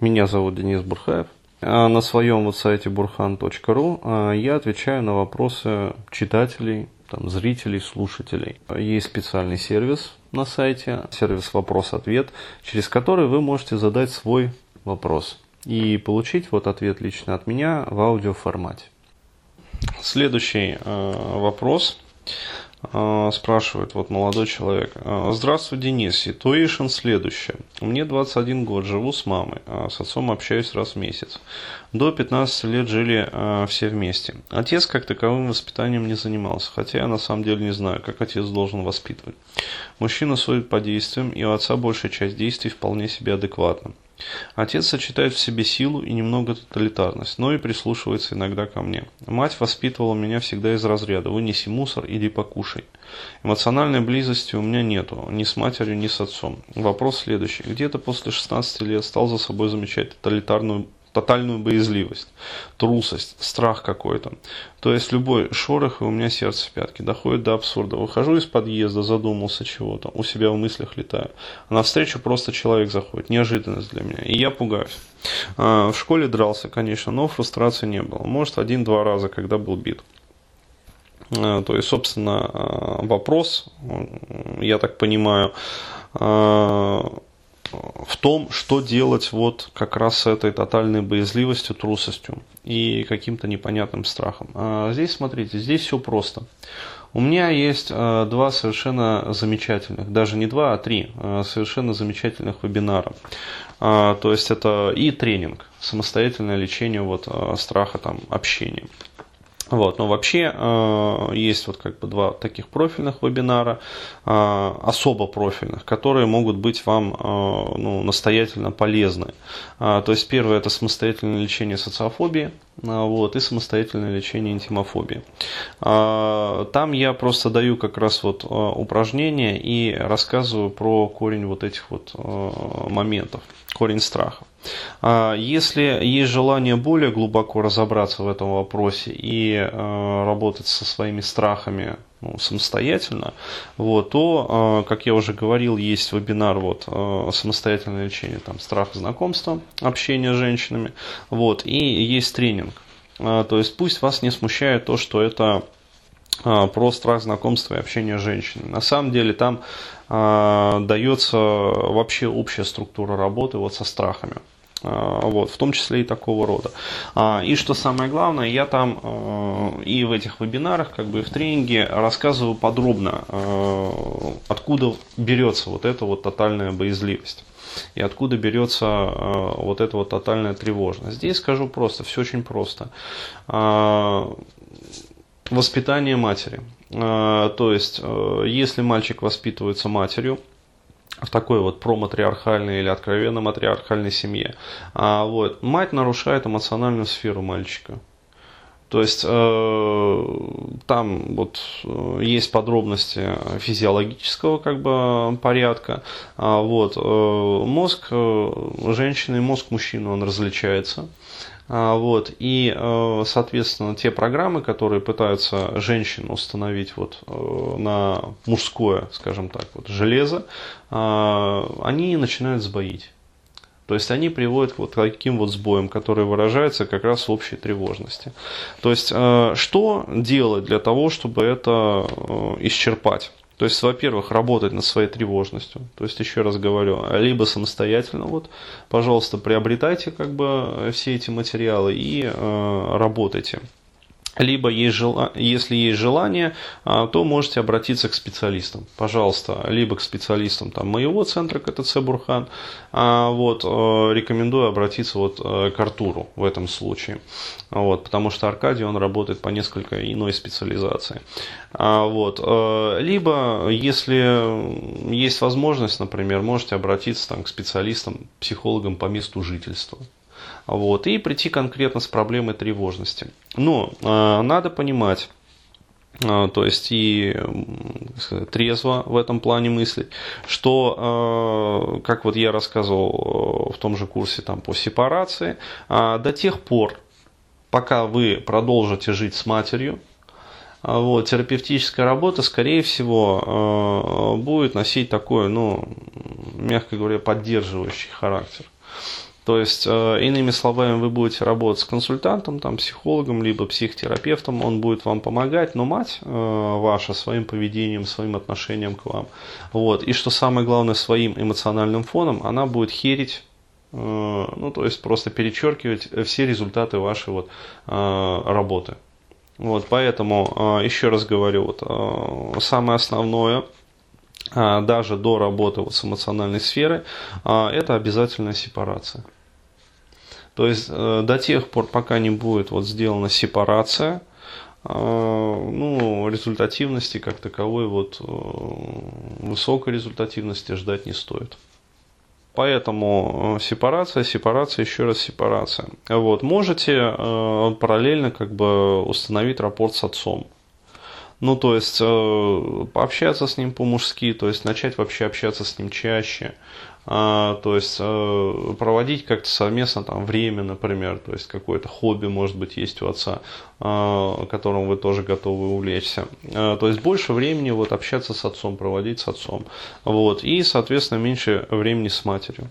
Меня зовут Денис Бурхаев. А на своем вот сайте burhan.ru а, я отвечаю на вопросы читателей, там, зрителей, слушателей. Есть специальный сервис на сайте, сервис «Вопрос-ответ», через который вы можете задать свой вопрос и получить вот ответ лично от меня в аудиоформате. Следующий э, вопрос спрашивает вот молодой человек. А, Здравствуй, Денис. Ситуэйшн следующее. Мне 21 год, живу с мамой, а с отцом общаюсь раз в месяц. До 15 лет жили все вместе. Отец как таковым воспитанием не занимался, хотя я на самом деле не знаю, как отец должен воспитывать. Мужчина судит по действиям, и у отца большая часть действий вполне себе адекватна. Отец сочетает в себе силу и немного тоталитарность, но и прислушивается иногда ко мне. Мать воспитывала меня всегда из разряда «вынеси мусор, иди покушай». Эмоциональной близости у меня нету, ни с матерью, ни с отцом. Вопрос следующий. Где-то после 16 лет стал за собой замечать тоталитарную тотальную боязливость, трусость, страх какой-то. То есть любой шорох, и у меня сердце в пятки, доходит до абсурда. Выхожу из подъезда, задумался чего-то, у себя в мыслях летаю. А навстречу просто человек заходит, неожиданность для меня, и я пугаюсь. А, в школе дрался, конечно, но фрустрации не было. Может, один-два раза, когда был бит. А, то есть, собственно, а, вопрос, я так понимаю, в том, что делать вот как раз с этой тотальной боязливостью, трусостью и каким-то непонятным страхом. А здесь, смотрите, здесь все просто. У меня есть э, два совершенно замечательных, даже не два, а три э, совершенно замечательных вебинара. А, то есть это и тренинг, самостоятельное лечение вот, страха там, общения. Вот, но вообще э, есть вот как бы два таких профильных вебинара, э, особо профильных, которые могут быть вам э, ну, настоятельно полезны. Э, то есть первое это самостоятельное лечение социофобии, э, вот, и самостоятельное лечение интимофобии. Э, там я просто даю как раз вот э, упражнения и рассказываю про корень вот этих вот моментов, корень страхов. А если есть желание более глубоко разобраться в этом вопросе и э, работать со своими страхами ну, самостоятельно, вот, то, э, как я уже говорил, есть вебинар вот, самостоятельное лечение там, страх знакомства, общение с женщинами, вот, и есть тренинг. То есть пусть вас не смущает то, что это про страх знакомства и общения с женщинами. На самом деле там э, дается вообще общая структура работы вот со страхами. А, вот, в том числе и такого рода. А, и что самое главное, я там а, и в этих вебинарах, как бы и в тренинге рассказываю подробно, откуда берется вот эта вот тотальная боязливость. И откуда берется вот эта вот тотальная тревожность. Здесь скажу просто, все очень просто. Воспитание матери. То есть, если мальчик воспитывается матерью, в такой вот проматриархальной или откровенно матриархальной семье. А вот мать нарушает эмоциональную сферу мальчика. То есть э, там вот э, есть подробности физиологического как бы порядка. А, вот э, мозг э, женщины, мозг мужчины, он различается. А, вот, и, э, соответственно, те программы, которые пытаются женщин установить вот э, на мужское, скажем так, вот, железо, а, они начинают сбоить. То есть они приводят к вот таким вот сбоям, которые выражаются как раз в общей тревожности. То есть э, что делать для того, чтобы это исчерпать? То есть, во-первых, работать над своей тревожностью. То есть, еще раз говорю, либо самостоятельно, вот, пожалуйста, приобретайте как бы все эти материалы и э, работайте либо есть жела... если есть желание, а, то можете обратиться к специалистам, пожалуйста, либо к специалистам там, моего центра КТЦ Бурхан, а, вот, э, рекомендую обратиться вот э, к Артуру в этом случае, вот, потому что Аркадий, он работает по несколько иной специализации, а, вот, э, либо, если есть возможность, например, можете обратиться там, к специалистам, психологам по месту жительства, вот, и прийти конкретно с проблемой тревожности. Но э, надо понимать, э, то есть и э, трезво в этом плане мыслить, что, э, как вот я рассказывал в том же курсе там, по сепарации, э, до тех пор, пока вы продолжите жить с матерью, вот, терапевтическая работа, скорее всего, будет носить такой, ну, мягко говоря, поддерживающий характер. То есть, э, иными словами, вы будете работать с консультантом, там, психологом, либо психотерапевтом, он будет вам помогать, но мать э, ваша своим поведением, своим отношением к вам. Вот. И что самое главное, своим эмоциональным фоном, она будет херить э, ну, то есть просто перечеркивать все результаты вашей вот, работы. Вот, поэтому, еще раз говорю, вот, самое основное – даже до работы вот с эмоциональной сферой, а, это обязательная сепарация. То есть э, до тех пор, пока не будет вот сделана сепарация, а, ну, результативности как таковой, вот э, высокой результативности ждать не стоит. Поэтому э, сепарация, сепарация, еще раз сепарация. Вот, можете параллельно как бы установить рапорт с отцом. Ну, то есть, э, пообщаться с ним по-мужски, то есть, начать вообще общаться с ним чаще, э, то есть, э, проводить как-то совместно там время, например, то есть, какое-то хобби, может быть, есть у отца, э, которым вы тоже готовы увлечься. Э, то есть, больше времени вот общаться с отцом, проводить с отцом, вот, и, соответственно, меньше времени с матерью.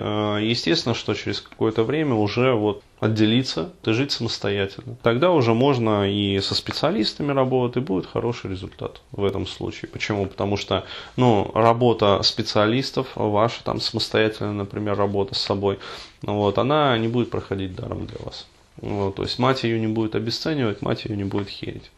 Э, естественно, что через какое-то время уже вот отделиться, и жить самостоятельно. Тогда уже можно и со специалистами работать, и будет хороший результат в этом случае. Почему? Потому что ну, работа специалистов, ваша там самостоятельная, например, работа с собой, вот, она не будет проходить даром для вас. Вот, то есть мать ее не будет обесценивать, мать ее не будет херить.